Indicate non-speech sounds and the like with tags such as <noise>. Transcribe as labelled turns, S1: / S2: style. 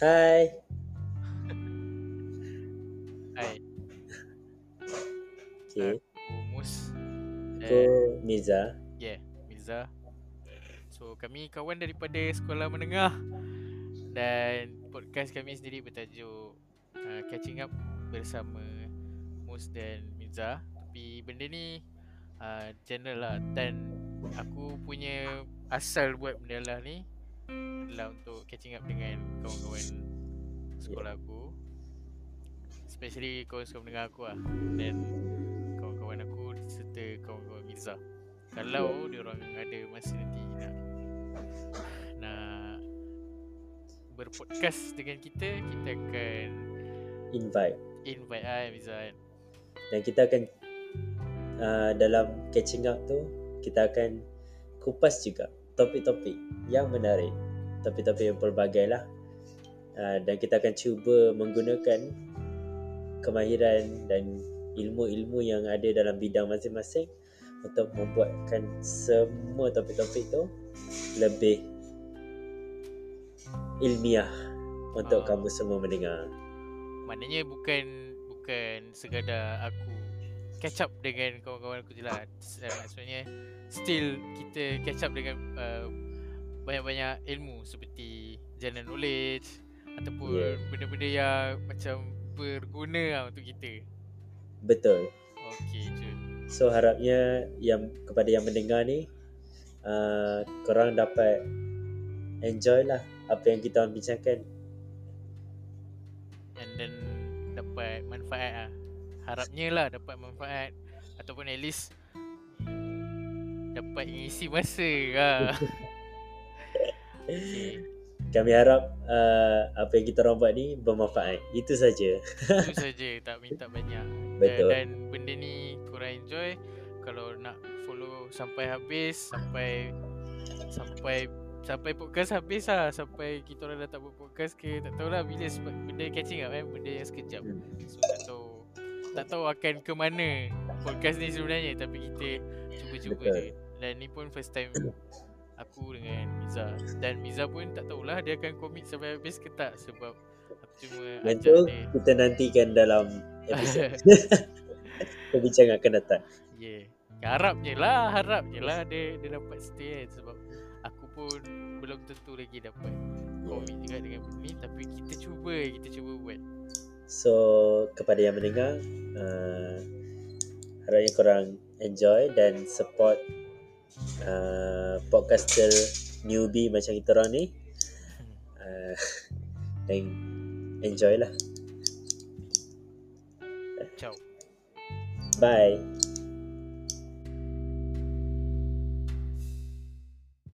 S1: Hai.
S2: Hai,
S1: Okay.
S2: aku Mus
S1: Aku
S2: and
S1: Miza.
S2: yeah, Mirza. So kami kawan daripada sekolah menengah dan podcast kami sendiri bertajuk uh, Catching Up bersama Mus dan Mirza. Tapi benda ni uh, general lah dan aku punya asal buat benda lah ni adalah untuk catching up dengan kawan-kawan sekolah aku. Especially kawan sekolah menengah aku lah. Dan kawan-kawan aku serta kawan-kawan Mirza. Kalau dia orang ada masa nanti nak nak berpodcast dengan kita kita akan
S1: Invite.
S2: invite ah Mirza. Kan
S1: Dan kita akan uh, dalam catching up tu kita akan kupas juga topik-topik yang menarik. Topik-topik yang pelbagai lah. Uh, dan kita akan cuba menggunakan kemahiran dan ilmu-ilmu yang ada dalam bidang masing-masing untuk membuatkan semua topik-topik tu lebih ilmiah untuk
S2: Ah.
S1: kamu semua mendengar.
S2: maknanya bukan bukan sekadar aku catch up dengan kawan-kawan aku je lah uh, maksudnya still kita catch up dengan uh, banyak-banyak ilmu seperti general knowledge ataupun
S1: Yeah.
S2: benda-benda yang macam berguna lah untuk kita
S1: Betul.
S2: okey je
S1: So harapnya yang kepada yang mendengar ni uh, korang dapat enjoy lah apa yang kita bincangkan.
S2: and then dapat manfaat lah harapnya lah dapat manfaat ataupun at least dapat isi masa lah <laughs> okay.
S1: Kami harap uh, apa yang kita orang buat ni bermanfaat. Itu saja.
S2: Itu <laughs> saja tak minta banyak.
S1: Betul.
S2: Dan, dan benda ni korang enjoy kalau nak follow sampai habis sampai sampai sampai podcast habis lah sampai kita orang dah tak buat podcast ke tak tahulah bila sebab benda catching up kan benda yang sekejap
S1: Hmm.
S2: so tak tahu akan ke mana podcast ni sebenarnya tapi kita cuba-cuba
S1: Betul.
S2: je dan ni pun first time aku dengan Miza dan Miza pun tak tahulah dia akan commit sampai habis ke tak sebab aku cuma
S1: Yang
S2: ajak
S1: tu
S2: dia
S1: kita nantikan dalam episod <laughs> perbincangan akan datang.
S2: Yeah. Harapnya lah, harapnya lah dia, dia dapat stay kan sebab aku pun belum tentu lagi dapat commit juga dengan benda ni tapi kita cuba, kita cuba buat.
S1: So kepada yang mendengar uh, harapnya korang enjoy dan support uh, podcaster newbie macam kita orang ni uh, <laughs> dan enjoy lah.
S2: Ciao.
S1: Bye.